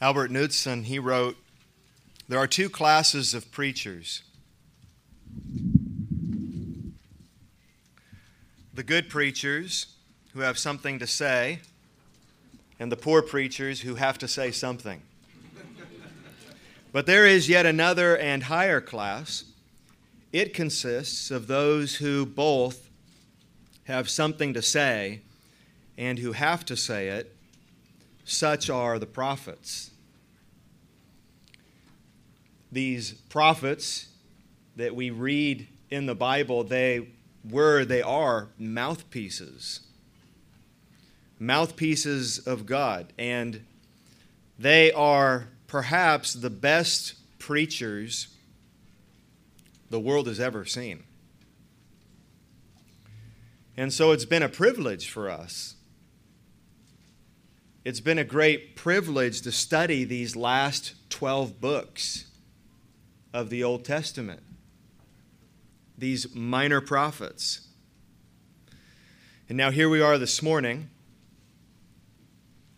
Albert Knudson, he wrote, There are two classes of preachers. The good preachers who have something to say, and the poor preachers who have to say something. but there is yet another and higher class. It consists of those who both have something to say and who have to say it such are the prophets. These prophets that we read in the Bible, they were, they are mouthpieces. Mouthpieces of God. And they are perhaps the best preachers the world has ever seen. And so it's been a privilege for us it's been a great privilege to study these last 12 books of the Old Testament, these minor prophets. And now here we are this morning,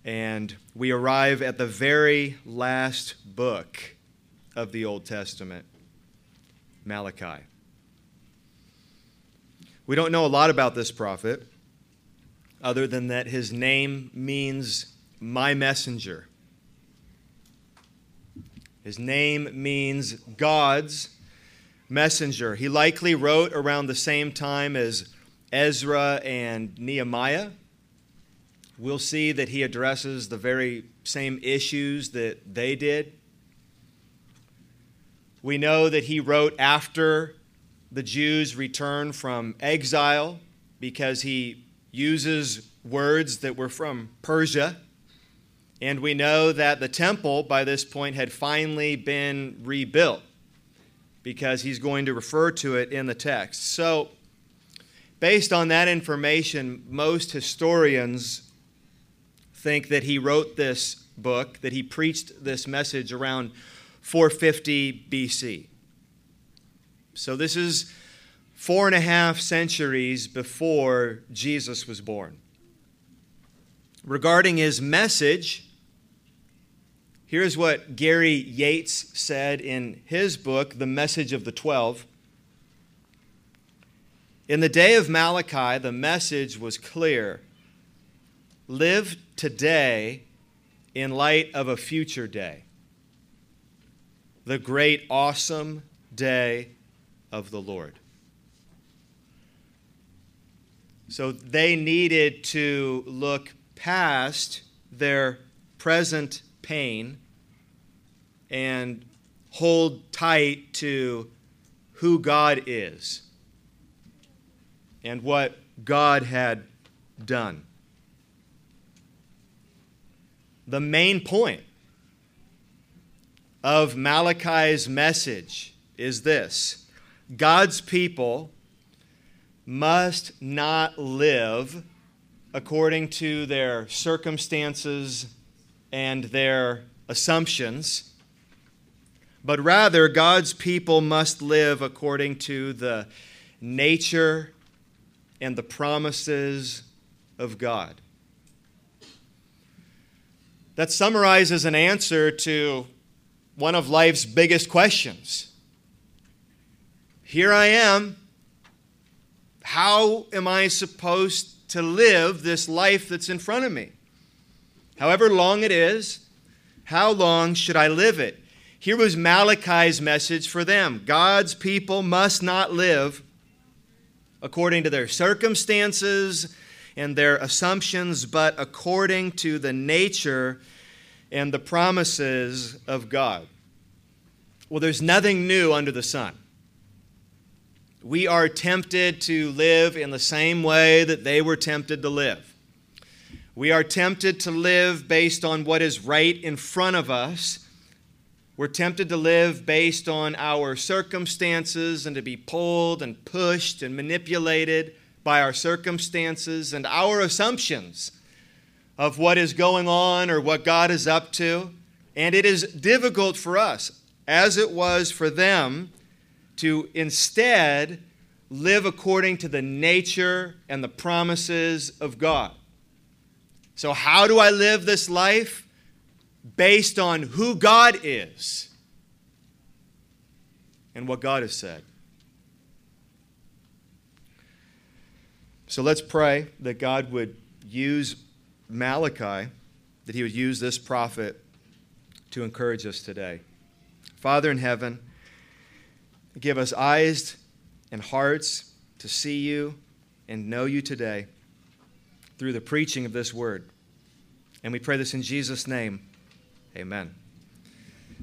and we arrive at the very last book of the Old Testament, Malachi. We don't know a lot about this prophet, other than that his name means my messenger. His name means God's messenger. He likely wrote around the same time as Ezra and Nehemiah. We'll see that he addresses the very same issues that they did. We know that he wrote after the Jews return from exile because he uses words that were from Persia and we know that the temple by this point had finally been rebuilt because he's going to refer to it in the text. So, based on that information, most historians think that he wrote this book, that he preached this message around 450 BC. So, this is four and a half centuries before Jesus was born. Regarding his message, Here's what Gary Yates said in his book, The Message of the Twelve. In the day of Malachi, the message was clear live today in light of a future day, the great, awesome day of the Lord. So they needed to look past their present pain and hold tight to who God is and what God had done. The main point of Malachi's message is this God's people must not live according to their circumstances and their assumptions, but rather God's people must live according to the nature and the promises of God. That summarizes an answer to one of life's biggest questions. Here I am. How am I supposed to live this life that's in front of me? However long it is, how long should I live it? Here was Malachi's message for them God's people must not live according to their circumstances and their assumptions, but according to the nature and the promises of God. Well, there's nothing new under the sun. We are tempted to live in the same way that they were tempted to live. We are tempted to live based on what is right in front of us. We're tempted to live based on our circumstances and to be pulled and pushed and manipulated by our circumstances and our assumptions of what is going on or what God is up to. And it is difficult for us, as it was for them, to instead live according to the nature and the promises of God. So, how do I live this life? based on who God is and what God has said. So let's pray that God would use Malachi, that he would use this prophet to encourage us today. Father in heaven, give us eyes and hearts to see you and know you today through the preaching of this word. And we pray this in Jesus' name. Amen.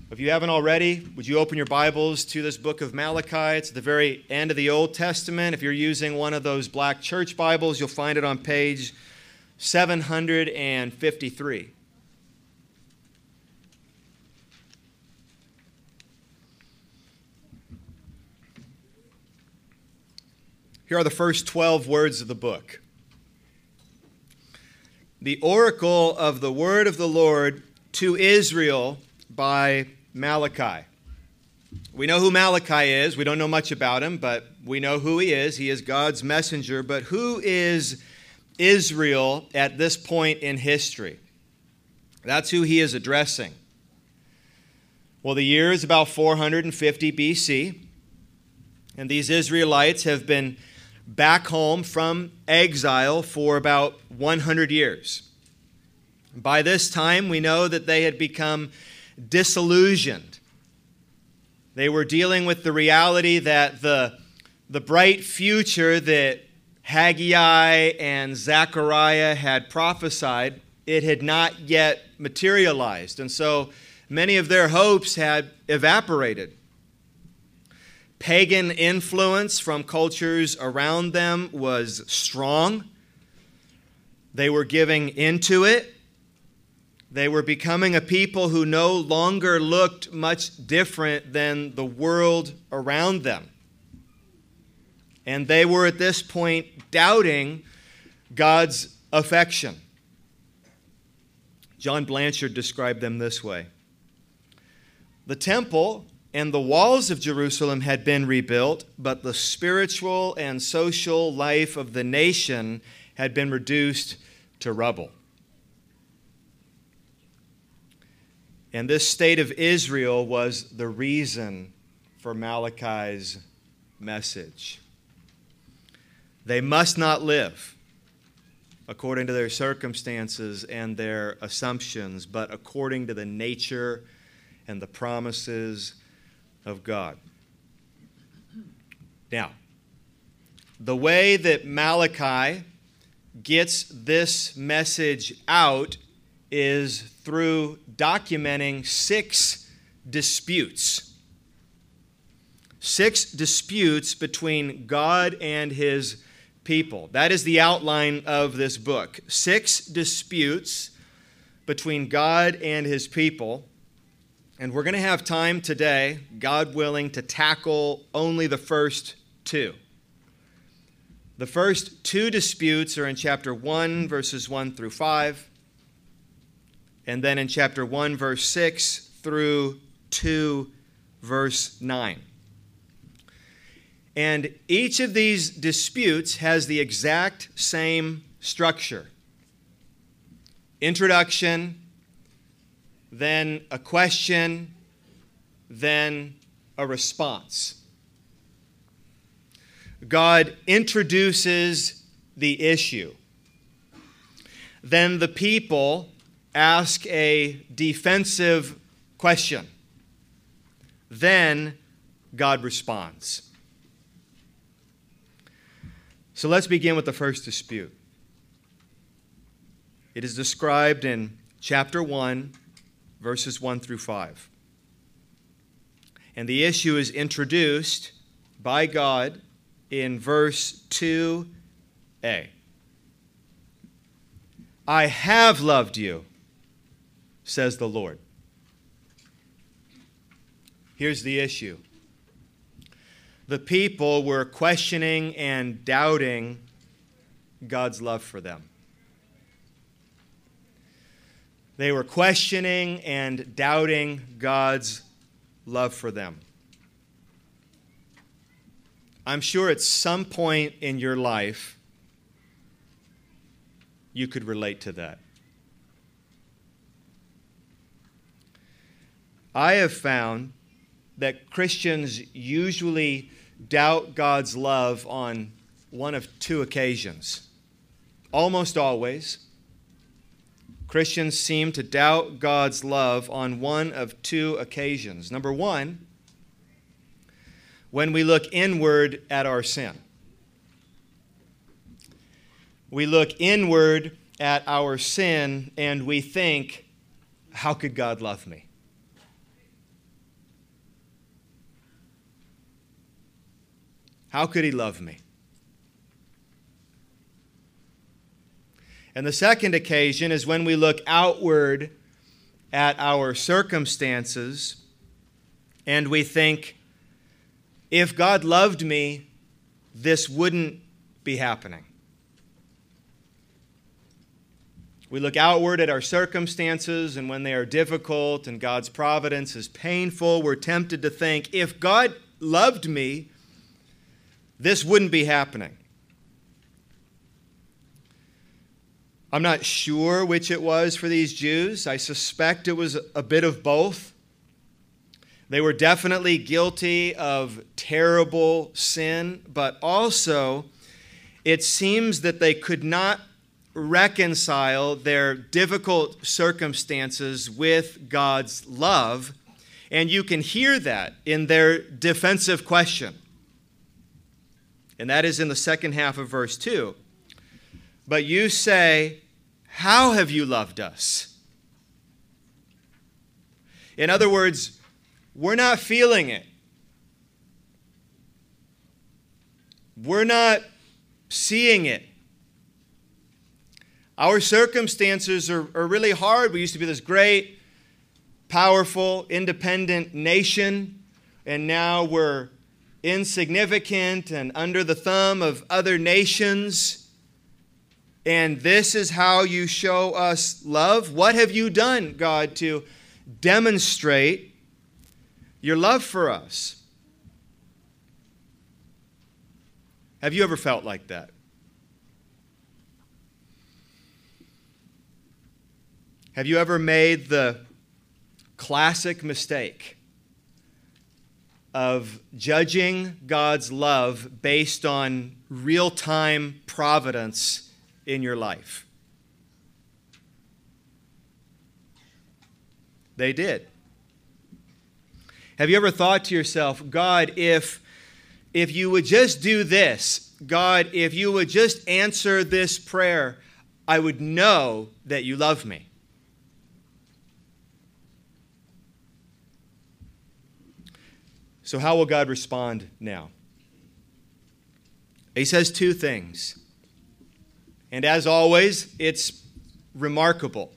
If you haven't already, would you open your Bibles to this book of Malachi? It's at the very end of the Old Testament. If you're using one of those black church Bibles, you'll find it on page 753. Here are the first 12 words of the book. The oracle of the word of the Lord to Israel by Malachi. We know who Malachi is. We don't know much about him, but we know who he is. He is God's messenger. But who is Israel at this point in history? That's who he is addressing. Well, the year is about 450 BC, and these Israelites have been back home from exile for about 100 years. By this time, we know that they had become disillusioned. They were dealing with the reality that the, the bright future that Haggai and Zechariah had prophesied, it had not yet materialized. And so many of their hopes had evaporated pagan influence from cultures around them was strong. They were giving into it. They were becoming a people who no longer looked much different than the world around them. And they were at this point doubting God's affection. John Blanchard described them this way The temple and the walls of Jerusalem had been rebuilt, but the spiritual and social life of the nation had been reduced to rubble. And this state of Israel was the reason for Malachi's message. They must not live according to their circumstances and their assumptions, but according to the nature and the promises of God. Now, the way that Malachi gets this message out is through documenting six disputes. Six disputes between God and his people. That is the outline of this book. Six disputes between God and his people. And we're going to have time today, God willing, to tackle only the first two. The first two disputes are in chapter 1, verses 1 through 5, and then in chapter 1, verse 6 through 2, verse 9. And each of these disputes has the exact same structure introduction, then a question, then a response. God introduces the issue. Then the people ask a defensive question. Then God responds. So let's begin with the first dispute. It is described in chapter 1, verses 1 through 5. And the issue is introduced by God in verse 2a. I have loved you, says the Lord. Here's the issue the people were questioning and doubting God's love for them. They were questioning and doubting God's love for them. I'm sure at some point in your life, you could relate to that. I have found that Christians usually doubt God's love on one of two occasions. Almost always, Christians seem to doubt God's love on one of two occasions. Number one, when we look inward at our sin. We look inward at our sin and we think, how could God love me? How could he love me? And the second occasion is when we look outward at our circumstances and we think, if God loved me, this wouldn't be happening. We look outward at our circumstances, and when they are difficult and God's providence is painful, we're tempted to think, if God loved me, this wouldn't be happening. I'm not sure which it was for these Jews. I suspect it was a bit of both. They were definitely guilty of terrible sin, but also it seems that they could not reconcile their difficult circumstances with God's love. And you can hear that in their defensive question. And that is in the second half of verse 2. But you say, How have you loved us? In other words, we're not feeling it. We're not seeing it. Our circumstances are, are really hard. We used to be this great, powerful, independent nation, and now we're insignificant and under the thumb of other nations. And this is how you show us love. What have you done, God, to demonstrate your love for us? Have you ever felt like that? Have you ever made the classic mistake of judging God's love based on real time providence in your life. They did. Have you ever thought to yourself, God, if, if you would just do this, God, if you would just answer this prayer, I would know that you love me? So, how will God respond now? He says two things. And as always, it's remarkable.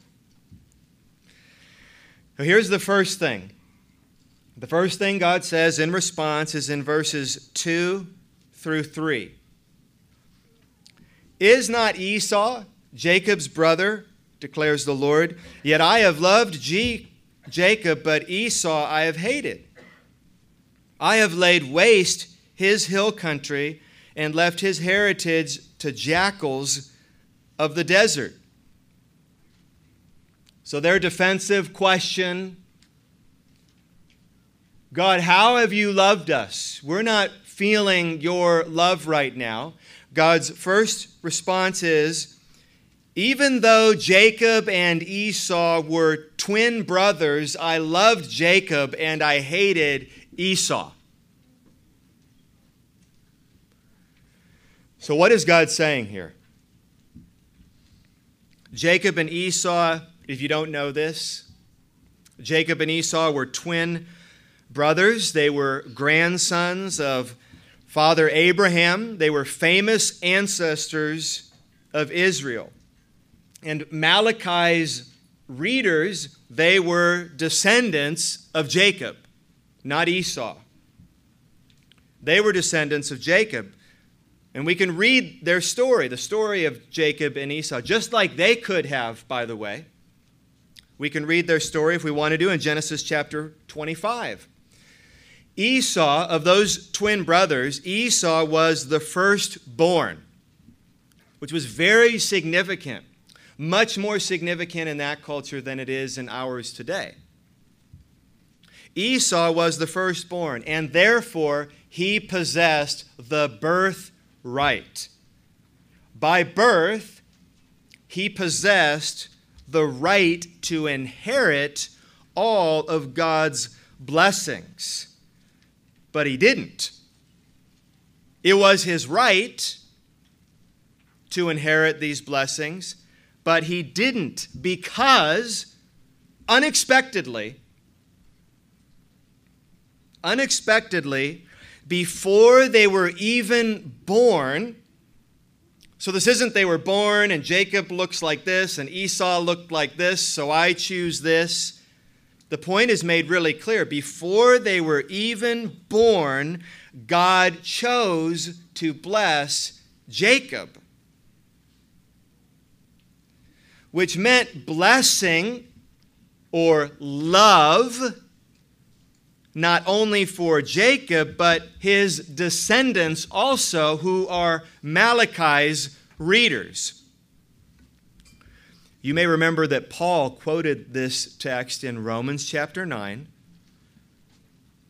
So here's the first thing. The first thing God says in response is in verses 2 through 3. Is not Esau Jacob's brother, declares the Lord? Yet I have loved G- Jacob, but Esau I have hated. I have laid waste his hill country and left his heritage to jackals of the desert. So, their defensive question God, how have you loved us? We're not feeling your love right now. God's first response is even though Jacob and Esau were twin brothers, I loved Jacob and I hated Esau. So, what is God saying here? Jacob and Esau, if you don't know this, Jacob and Esau were twin brothers. They were grandsons of Father Abraham. They were famous ancestors of Israel. And Malachi's readers, they were descendants of Jacob not Esau. They were descendants of Jacob. And we can read their story, the story of Jacob and Esau, just like they could have, by the way. We can read their story if we want to do in Genesis chapter 25. Esau, of those twin brothers, Esau was the firstborn, which was very significant, much more significant in that culture than it is in ours today. Esau was the firstborn, and therefore he possessed the birthright. By birth, he possessed the right to inherit all of God's blessings. But he didn't. It was his right to inherit these blessings, but he didn't because unexpectedly, unexpectedly, before they were even born, so this isn't they were born and Jacob looks like this and Esau looked like this, so I choose this. The point is made really clear. Before they were even born, God chose to bless Jacob, which meant blessing or love not only for Jacob, but his descendants also, who are Malachi's readers. You may remember that Paul quoted this text in Romans chapter 9,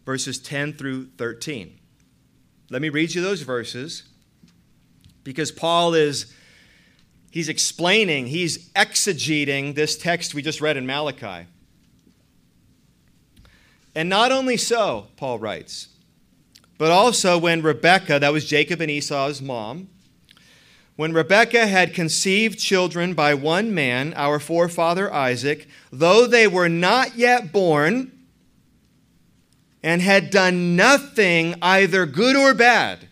verses 10 through 13. Let me read you those verses because Paul is he's explaining, he's exegeting this text we just read in Malachi. And not only so, Paul writes, but also when Rebekah, that was Jacob and Esau's mom, when Rebekah had conceived children by one man, our forefather Isaac, though they were not yet born and had done nothing either good or bad,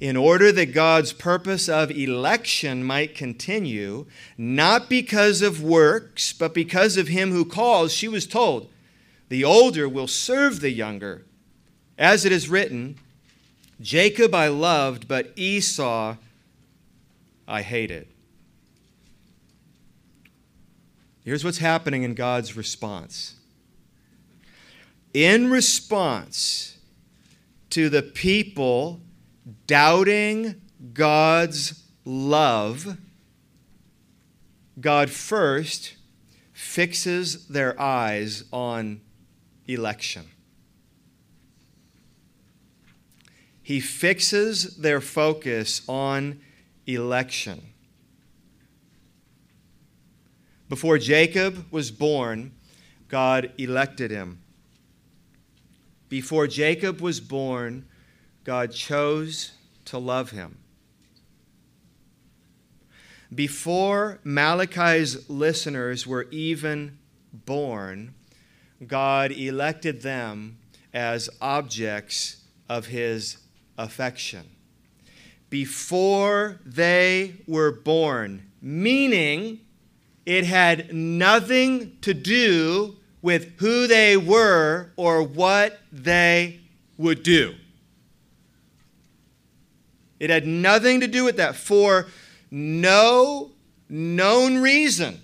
in order that God's purpose of election might continue, not because of works, but because of him who calls, she was told, The older will serve the younger. As it is written, Jacob I loved, but Esau I hated. Here's what's happening in God's response. In response to the people doubting God's love, God first fixes their eyes on election. He fixes their focus on election. Before Jacob was born, God elected him. Before Jacob was born, God chose to love him. Before Malachi's listeners were even born, God elected them as objects of his affection. Before they were born, meaning it had nothing to do with who they were or what they would do. It had nothing to do with that. For no known reason,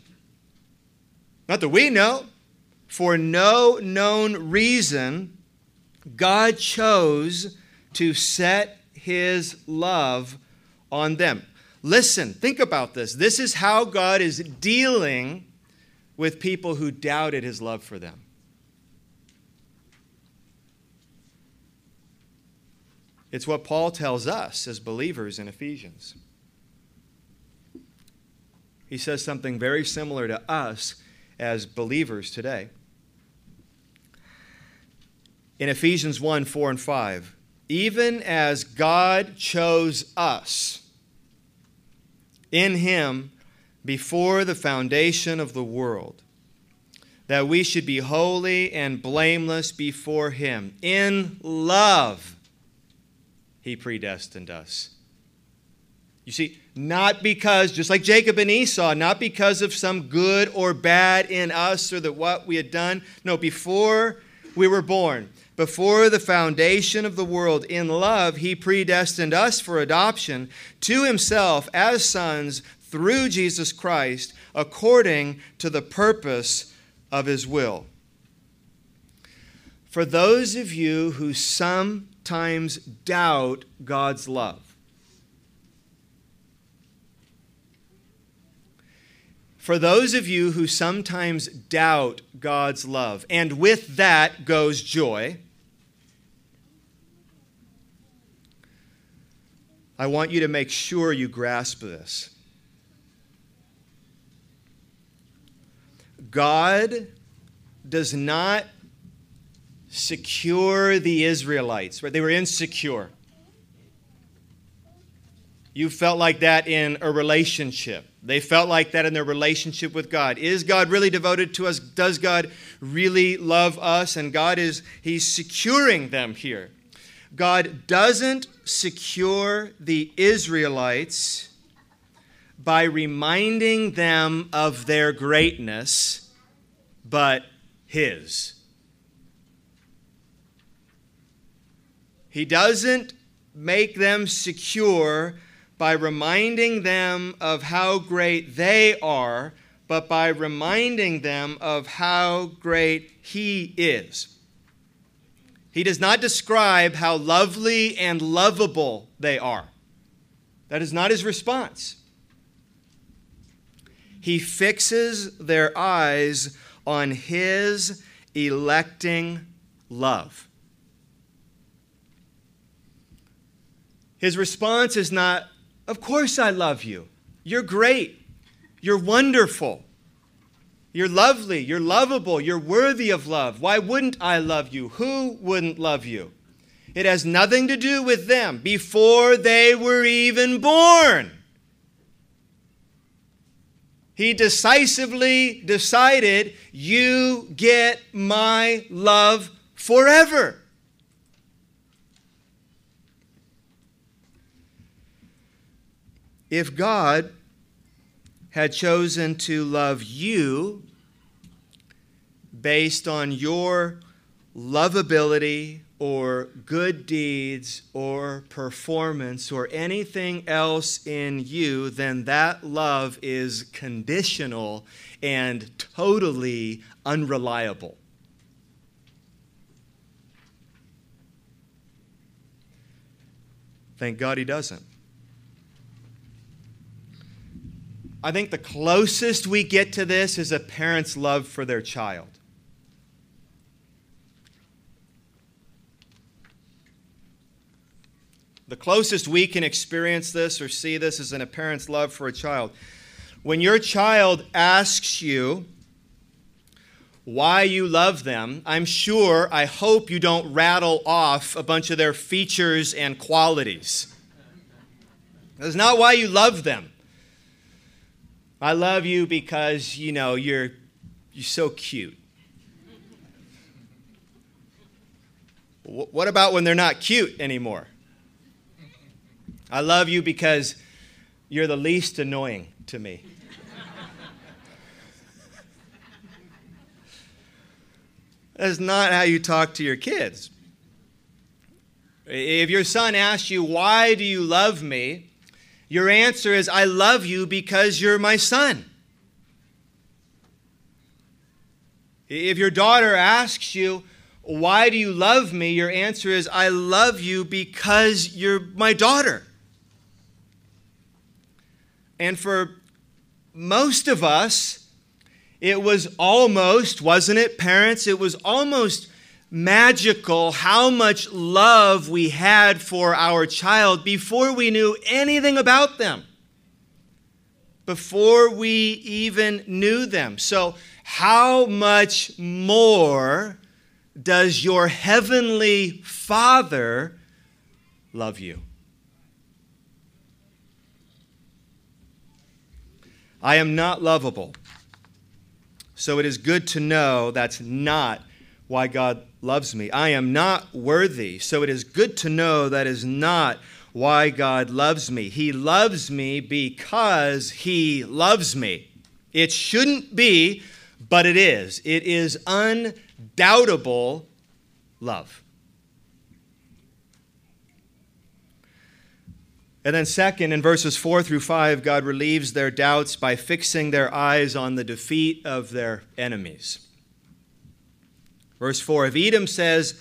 not that we know, for no known reason, God chose to set his love on them. Listen, think about this. This is how God is dealing with people who doubted his love for them. It's what Paul tells us as believers in Ephesians. He says something very similar to us as believers today. In Ephesians 1 4 and 5, even as God chose us in Him before the foundation of the world, that we should be holy and blameless before Him in love he predestined us. You see, not because, just like Jacob and Esau, not because of some good or bad in us or that what we had done. No, before we were born, before the foundation of the world, in love, he predestined us for adoption to himself as sons through Jesus Christ, according to the purpose of his will. For those of you who some times doubt God's love. for those of you who sometimes doubt God's love, and with that goes joy, I want you to make sure you grasp this. God does not secure the Israelites, right? They were insecure. You felt like that in a relationship. They felt like that in their relationship with God. Is God really devoted to us? Does God really love us? And God is, He's securing them here. God doesn't secure the Israelites by reminding them of their greatness, but His. He doesn't make them secure by reminding them of how great they are, but by reminding them of how great He is. He does not describe how lovely and lovable they are. That is not his response. He fixes their eyes on his electing love. His response is not, of course, I love you. You're great. You're wonderful. You're lovely. You're lovable. You're worthy of love. Why wouldn't I love you? Who wouldn't love you? It has nothing to do with them before they were even born. He decisively decided, You get my love forever. If God had chosen to love you based on your lovability or good deeds or performance or anything else in you, then that love is conditional and totally unreliable. Thank God he doesn't. I think the closest we get to this is a parent's love for their child. The closest we can experience this or see this is in a parent's love for a child. When your child asks you why you love them, I'm sure, I hope you don't rattle off a bunch of their features and qualities. That's not why you love them. I love you because, you know, you're, you're so cute. What about when they're not cute anymore? I love you because you're the least annoying to me. That's not how you talk to your kids. If your son asks you, Why do you love me? Your answer is, I love you because you're my son. If your daughter asks you, Why do you love me? Your answer is, I love you because you're my daughter. And for most of us, it was almost, wasn't it, parents? It was almost magical how much love we had for our child before we knew anything about them, before we even knew them. So, how much more does your heavenly Father love you? I am not lovable. So it is good to know that's not why God loves me. I am not worthy, so it is good to know that is not why God loves me. He loves me because He loves me. It shouldn't be, but it is. It is undoubtable love. And then, second, in verses 4 through 5, God relieves their doubts by fixing their eyes on the defeat of their enemies. Verse 4 If Edom says,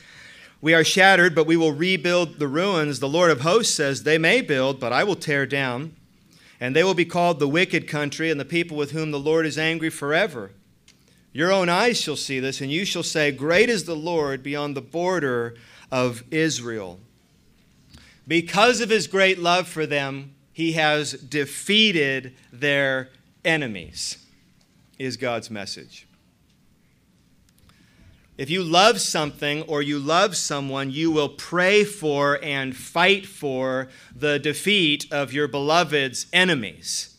We are shattered, but we will rebuild the ruins, the Lord of hosts says, They may build, but I will tear down. And they will be called the wicked country and the people with whom the Lord is angry forever. Your own eyes shall see this, and you shall say, Great is the Lord beyond the border of Israel. Because of his great love for them, he has defeated their enemies, is God's message. If you love something or you love someone, you will pray for and fight for the defeat of your beloved's enemies.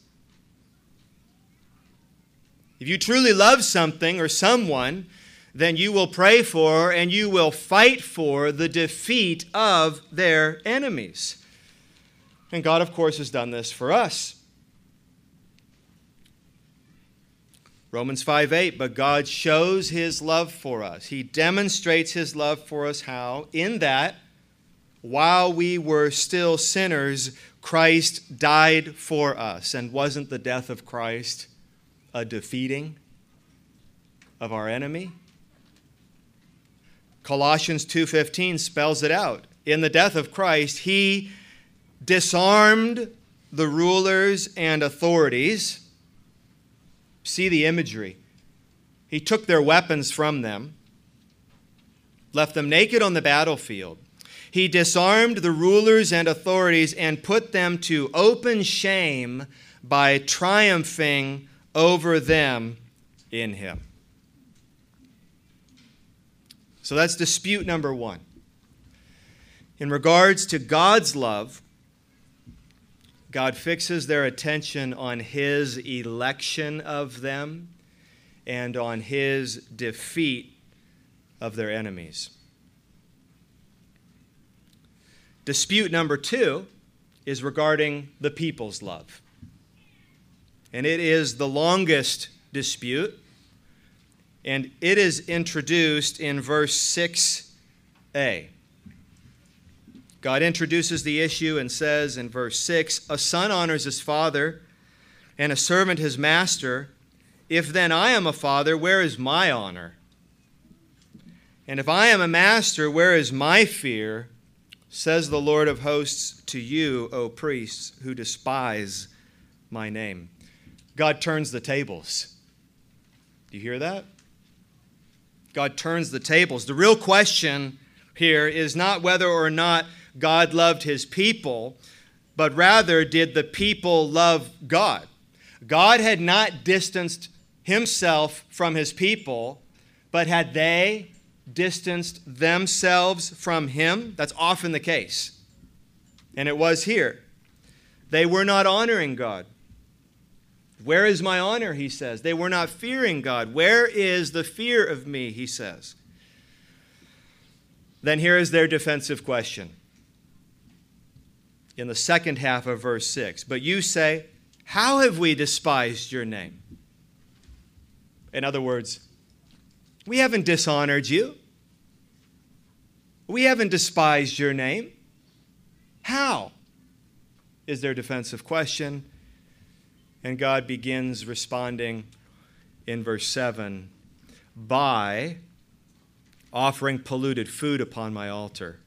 If you truly love something or someone, then you will pray for and you will fight for the defeat of their enemies. And God, of course, has done this for us. Romans 5 8, but God shows his love for us. He demonstrates his love for us how? In that, while we were still sinners, Christ died for us. And wasn't the death of Christ a defeating of our enemy? Colossians 2:15 spells it out. In the death of Christ, he disarmed the rulers and authorities See the imagery. He took their weapons from them, left them naked on the battlefield. He disarmed the rulers and authorities and put them to open shame by triumphing over them in him. So that's dispute number one. In regards to God's love, God fixes their attention on his election of them and on his defeat of their enemies. Dispute number two is regarding the people's love. And it is the longest dispute, and it is introduced in verse 6a. God introduces the issue and says in verse 6 A son honors his father, and a servant his master. If then I am a father, where is my honor? And if I am a master, where is my fear? Says the Lord of hosts to you, O priests, who despise my name. God turns the tables. Do you hear that? God turns the tables. The real question here is not whether or not God loved his people, but rather did the people love God. God had not distanced himself from his people, but had they distanced themselves from him? That's often the case. And it was here. They were not honoring God. Where is my honor? He says. They were not fearing God. Where is the fear of me? He says. Then here is their defensive question in the second half of verse 6. But you say, How have we despised your name? In other words, we haven't dishonored you. We haven't despised your name. How? Is their defensive question. And God begins responding in verse 7 by offering polluted food upon my altar.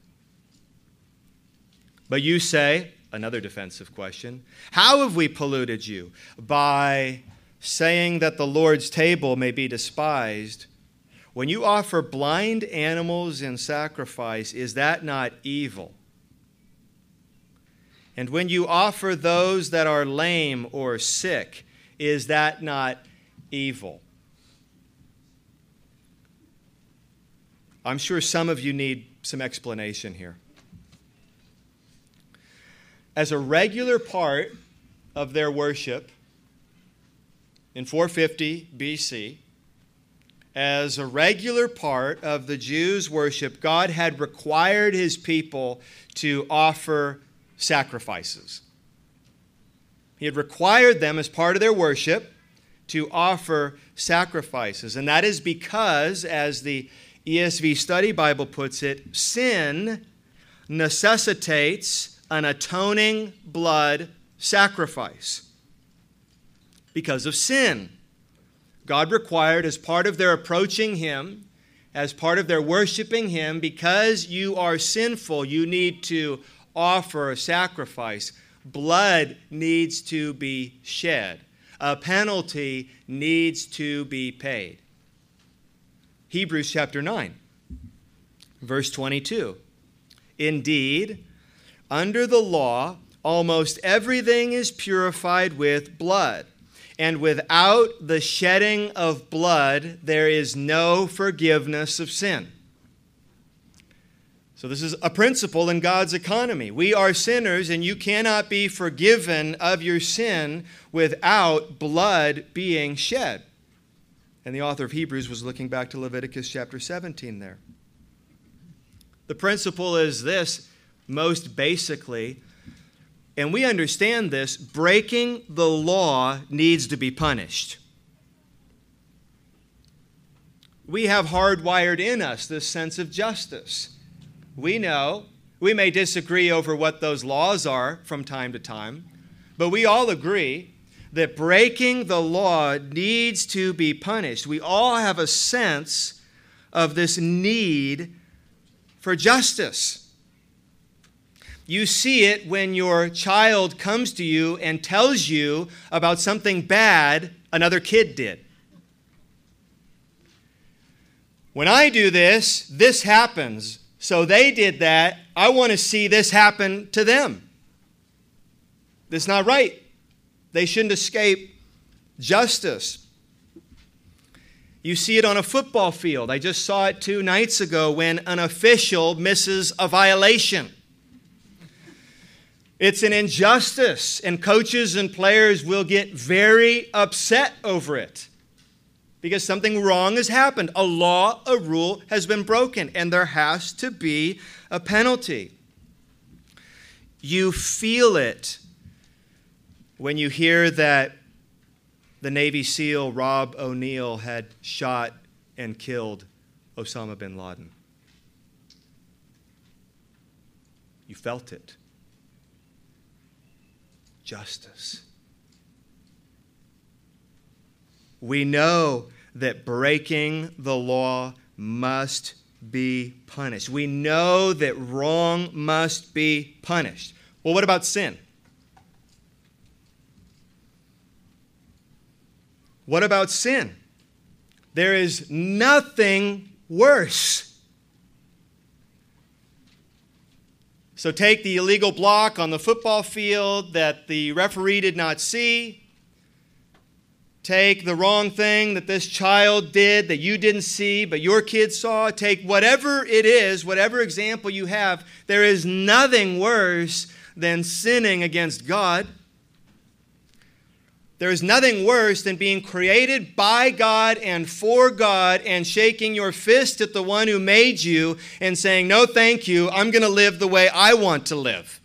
But you say, another defensive question, how have we polluted you? By saying that the Lord's table may be despised. When you offer blind animals in sacrifice, is that not evil? And when you offer those that are lame or sick, is that not evil? I'm sure some of you need some explanation here as a regular part of their worship in 450 BC, as a regular part of the Jews' worship, God had required his people to offer sacrifices. He had required them, as part of their worship, to offer sacrifices. And that is because, as the ESV Study Bible puts it, sin necessitates an atoning blood sacrifice because of sin. God required, as part of their approaching Him, as part of their worshiping Him, because you are sinful, you need to offer a sacrifice. blood needs to be shed, a penalty needs to be paid. Hebrews chapter 9, verse 22. Indeed, under the law, almost everything is purified with blood. And without the shedding of blood, there is no forgiveness of sin. So, this is a principle in God's economy. We are sinners, and you cannot be forgiven of your sin without blood being shed. And the author of Hebrews was looking back to Leviticus chapter 17 there. The principle is this most basically, and we understand this breaking the law needs to be punished. We have hardwired in us this sense of justice. We know we may disagree over what those laws are from time to time, but we all agree that breaking the law needs to be punished. We all have a sense of this need for justice. You see it when your child comes to you and tells you about something bad another kid did. When I do this, this happens. So they did that. I want to see this happen to them. That's not right. They shouldn't escape justice. You see it on a football field. I just saw it two nights ago when an official misses a violation. It's an injustice, and coaches and players will get very upset over it because something wrong has happened. A law, a rule has been broken, and there has to be a penalty. You feel it when you hear that the Navy SEAL Rob O'Neill had shot and killed Osama bin Laden. You felt it. Justice. We know that breaking the law must be punished. We know that wrong must be punished. Well, what about sin? What about sin? There is nothing worse. So take the illegal block on the football field that the referee did not see Take the wrong thing that this child did that you didn't see, but your kid saw. Take whatever it is, whatever example you have. There is nothing worse than sinning against God. There is nothing worse than being created by God and for God and shaking your fist at the one who made you and saying, No, thank you. I'm going to live the way I want to live.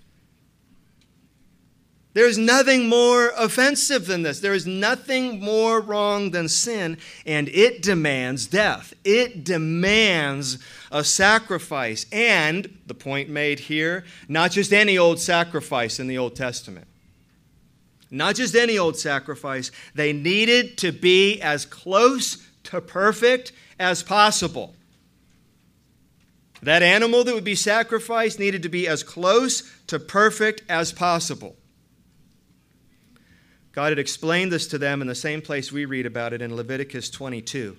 There's nothing more offensive than this. There is nothing more wrong than sin, and it demands death. It demands a sacrifice. And, the point made here, not just any old sacrifice in the Old Testament. Not just any old sacrifice. They needed to be as close to perfect as possible. That animal that would be sacrificed needed to be as close to perfect as possible. God had explained this to them in the same place we read about it in Leviticus 22.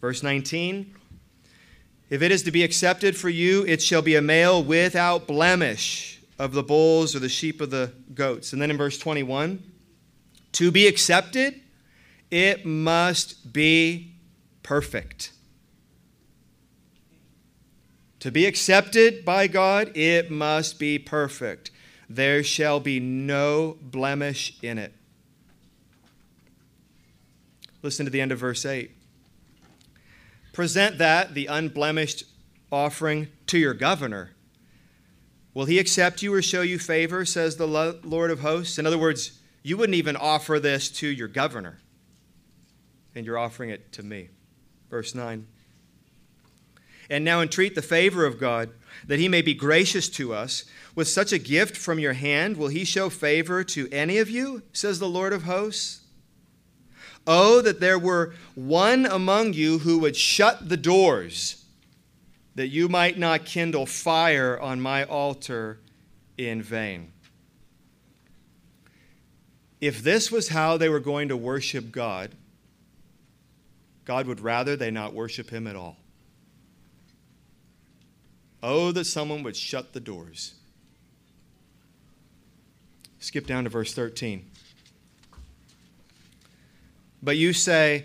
Verse 19 If it is to be accepted for you, it shall be a male without blemish of the bulls or the sheep of the goats. And then in verse 21 To be accepted, it must be perfect. To be accepted by God, it must be perfect there shall be no blemish in it. Listen to the end of verse 8. Present that, the unblemished offering, to your governor. Will he accept you or show you favor, says the Lord of hosts? In other words, you wouldn't even offer this to your governor, and you're offering it to me. Verse 9. And now entreat the favor of God, that he may be gracious to us with such a gift from your hand, will he show favor to any of you? says the Lord of hosts. Oh, that there were one among you who would shut the doors, that you might not kindle fire on my altar in vain. if this was how they were going to worship God, God would rather they not worship Him at all. Oh, that someone would shut the doors. Skip down to verse 13. But you say,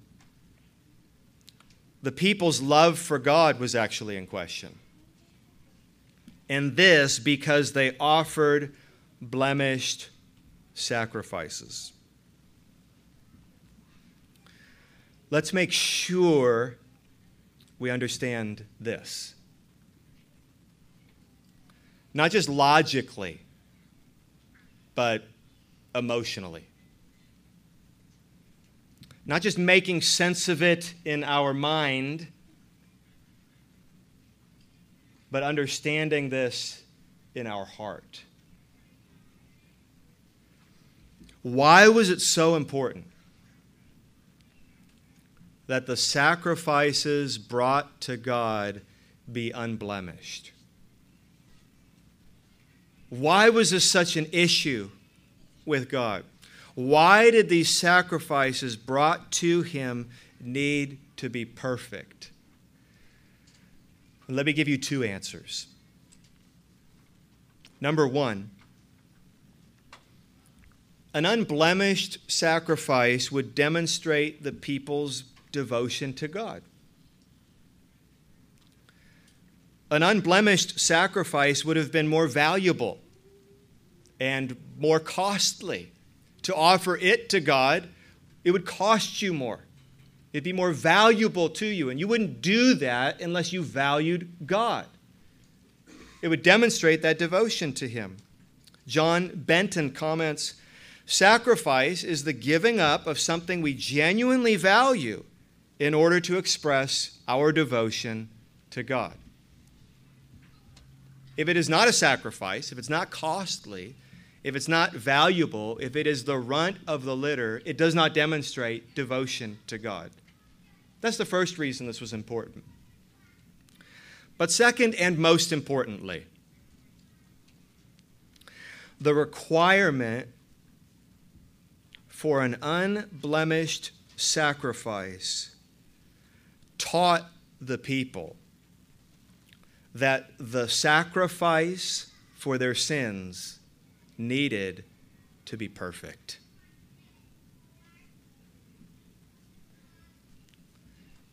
the people's love for God was actually in question. And this because they offered blemished sacrifices. Let's make sure we understand this. Not just logically, but emotionally. Not just making sense of it in our mind, but understanding this in our heart. Why was it so important that the sacrifices brought to God be unblemished? Why was this such an issue with God? Why did these sacrifices brought to him need to be perfect? Let me give you two answers. Number one, an unblemished sacrifice would demonstrate the people's devotion to God. An unblemished sacrifice would have been more valuable and more costly to offer it to God, it would cost you more. It'd be more valuable to you. And you wouldn't do that unless you valued God. It would demonstrate that devotion to Him. John Benton comments Sacrifice is the giving up of something we genuinely value in order to express our devotion to God. If it is not a sacrifice, if it's not costly, if it's not valuable, if it is the runt of the litter, it does not demonstrate devotion to God. That's the first reason this was important. But second, and most importantly, the requirement for an unblemished sacrifice taught the people that the sacrifice for their sins needed to be perfect.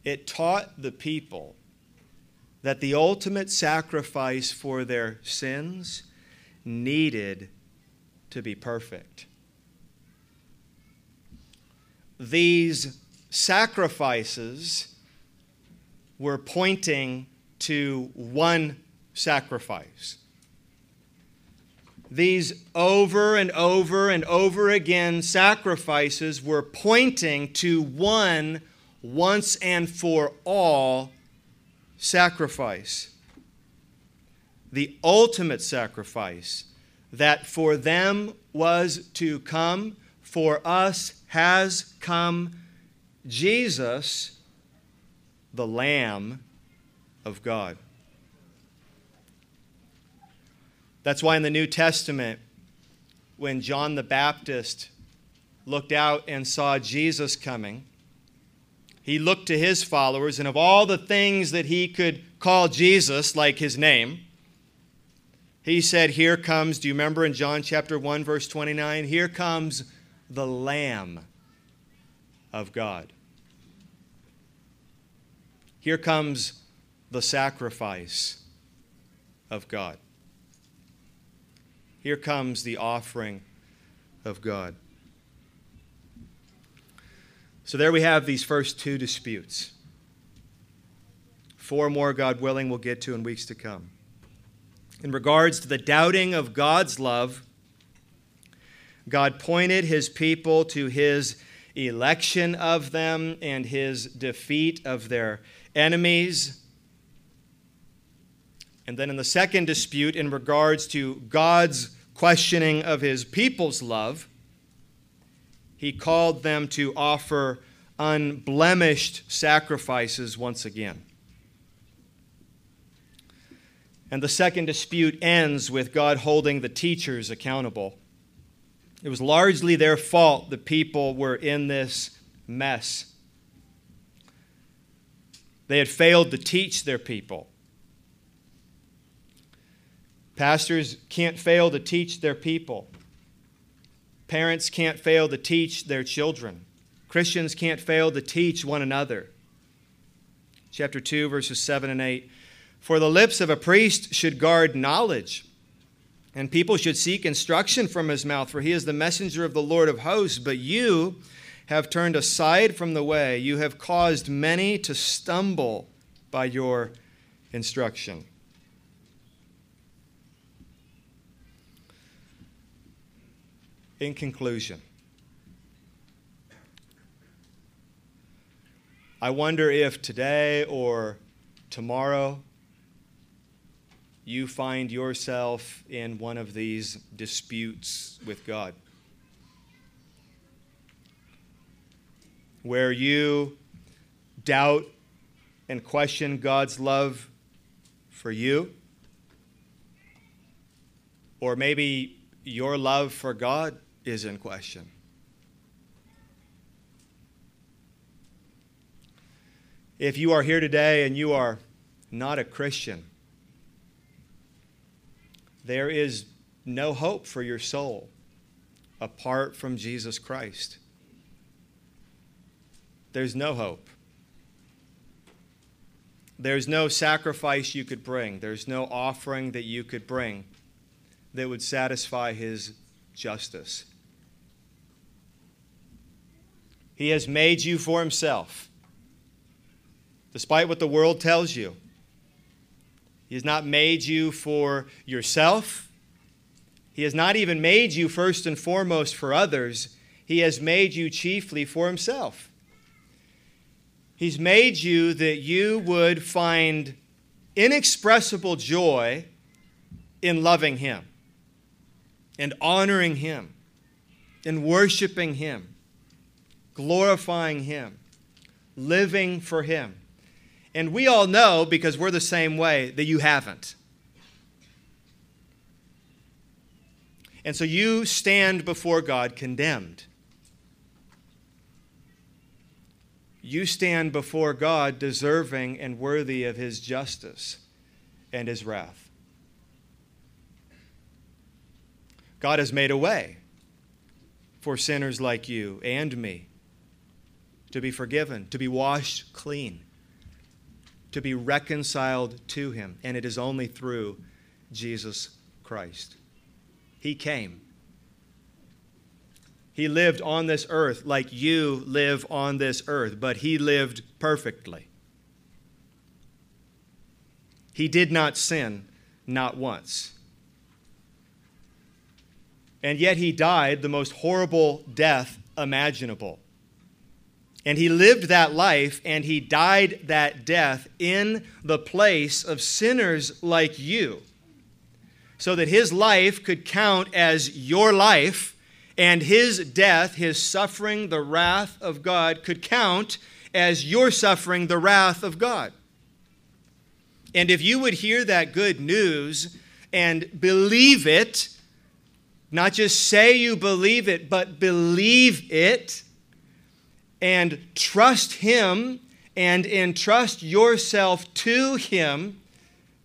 It taught the people that the ultimate sacrifice for their sins needed to be perfect. These sacrifices were pointing to one sacrifice these over and over and over again sacrifices were pointing to one once and for all sacrifice. The ultimate sacrifice that for them was to come, for us has come Jesus, the Lamb of God. That's why in the New Testament, when John the Baptist looked out and saw Jesus coming, he looked to his followers, and of all the things that he could call Jesus, like his name, he said, Here comes, do you remember in John chapter 1, verse 29? Here comes the Lamb of God. Here comes the sacrifice of God. Here comes the offering of God. So there we have these first two disputes. Four more, God willing, we'll get to in weeks to come. In regards to the doubting of God's love, God pointed his people to his election of them and his defeat of their enemies. And then in the second dispute, in regards to God's questioning of his people's love, he called them to offer unblemished sacrifices once again. And the second dispute ends with God holding the teachers accountable. It was largely their fault the people were in this mess. They had failed to teach their people. Pastors can't fail to teach their people. Parents can't fail to teach their children. Christians can't fail to teach one another. Chapter 2, verses 7 and 8. For the lips of a priest should guard knowledge, and people should seek instruction from his mouth, for he is the messenger of the Lord of hosts. But you have turned aside from the way, you have caused many to stumble by your instruction. In conclusion, I wonder if today or tomorrow you find yourself in one of these disputes with God. Where you doubt and question God's love for you, or maybe your love for God is in question. If you are here today and you are not a Christian, there is no hope for your soul apart from Jesus Christ. There's no hope. There's no sacrifice you could bring. There's no offering that you could bring that would satisfy his justice. He has made you for himself, despite what the world tells you. He has not made you for yourself. He has not even made you first and foremost for others. He has made you chiefly for himself. He's made you that you would find inexpressible joy in loving him and honoring him and worshiping him, glorifying him, living for him. And we all know, because we're the same way, that you haven't. And so you stand before God condemned. You stand before God deserving and worthy of his justice and his wrath. God has made a way for sinners like you and me to be forgiven, to be washed clean to be reconciled to Him, and it is only through Jesus Christ. He came. He lived on this earth like you live on this earth, but He lived perfectly. He did not sin, not once. And yet He died the most horrible death imaginable. And he lived that life and he died that death in the place of sinners like you, so that his life could count as your life, and his death, his suffering, the wrath of God, could count as your suffering, the wrath of God. And if you would hear that good news and believe it, not just say you believe it, but believe it, and trust Him and entrust yourself to Him,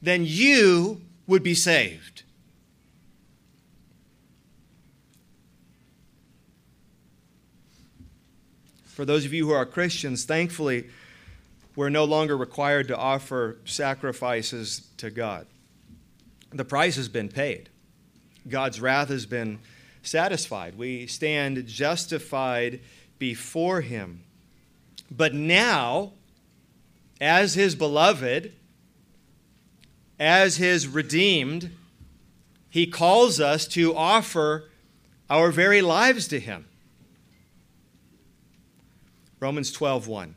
then you would be saved. For those of you who are Christians, thankfully, we're no longer required to offer sacrifices to God. The price has been paid, God's wrath has been satisfied. We stand justified before him. But now, as his beloved, as his redeemed, he calls us to offer our very lives to him. Romans 12, 1.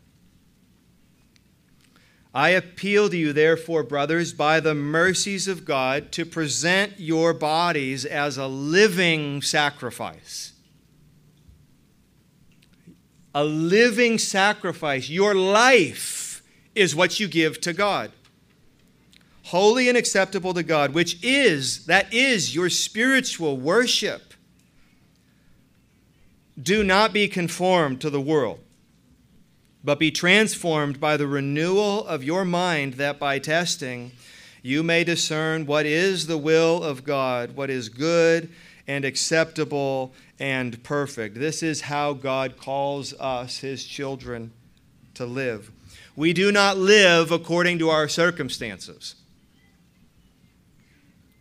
I appeal to you, therefore, brothers, by the mercies of God, to present your bodies as a living sacrifice. A living sacrifice. Your life is what you give to God. Holy and acceptable to God, which is, that is your spiritual worship. Do not be conformed to the world but be transformed by the renewal of your mind, that by testing you may discern what is the will of God, what is good and acceptable and perfect. This is how God calls us, his children, to live. We do not live according to our circumstances.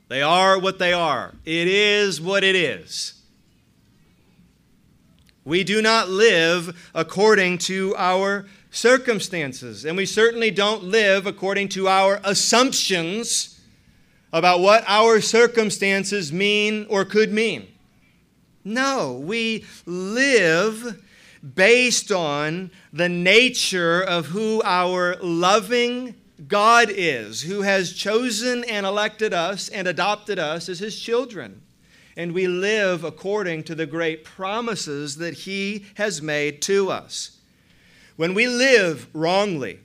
They are what they are. It is what it is. We do not live according to our circumstances, and we certainly don't live according to our assumptions about what our circumstances mean or could mean. No, we live based on the nature of who our loving God is, who has chosen and elected us and adopted us as his children and we live according to the great promises that He has made to us. When we live wrongly,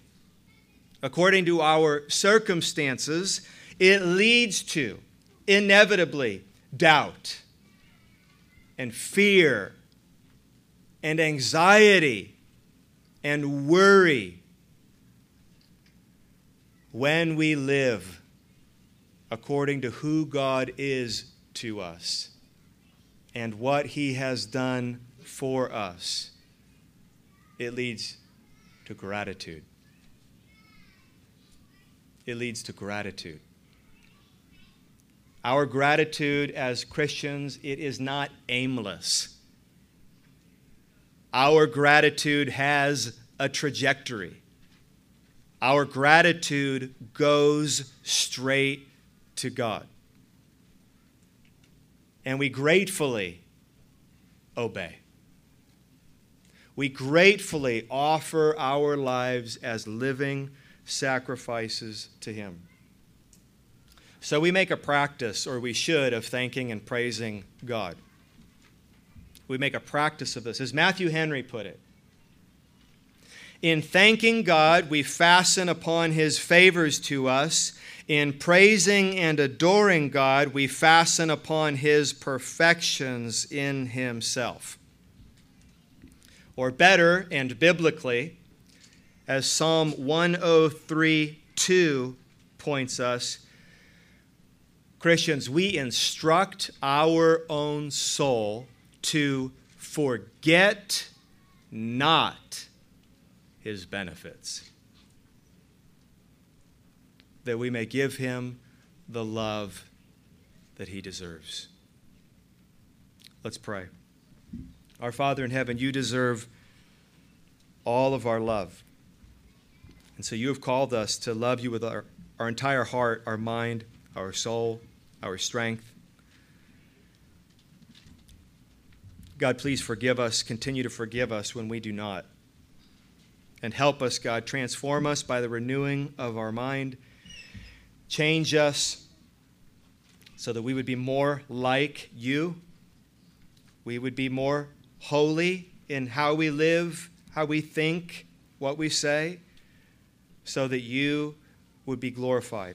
according to our circumstances, it leads to inevitably doubt and fear and anxiety and worry when we live according to who God is to us and what he has done for us, it leads to gratitude. It leads to gratitude. Our gratitude as Christians, it is not aimless. Our gratitude has a trajectory. Our gratitude goes straight to God and we gratefully obey. We gratefully offer our lives as living sacrifices to Him. So we make a practice, or we should, of thanking and praising God. We make a practice of this. As Matthew Henry put it, in thanking God, we fasten upon His favors to us in praising and adoring God, we fasten upon His perfections in Himself. Or better and biblically, as Psalm 103 2 points us, Christians, we instruct our own soul to forget not His benefits that we may give him the love that he deserves. Let's pray. Our Father in heaven, you deserve all of our love. And so you have called us to love you with our, our entire heart, our mind, our soul, our strength. God, please forgive us, continue to forgive us when we do not. And help us, God, transform us by the renewing of our mind Change us so that we would be more like you. We would be more holy in how we live, how we think, what we say, so that you would be glorified.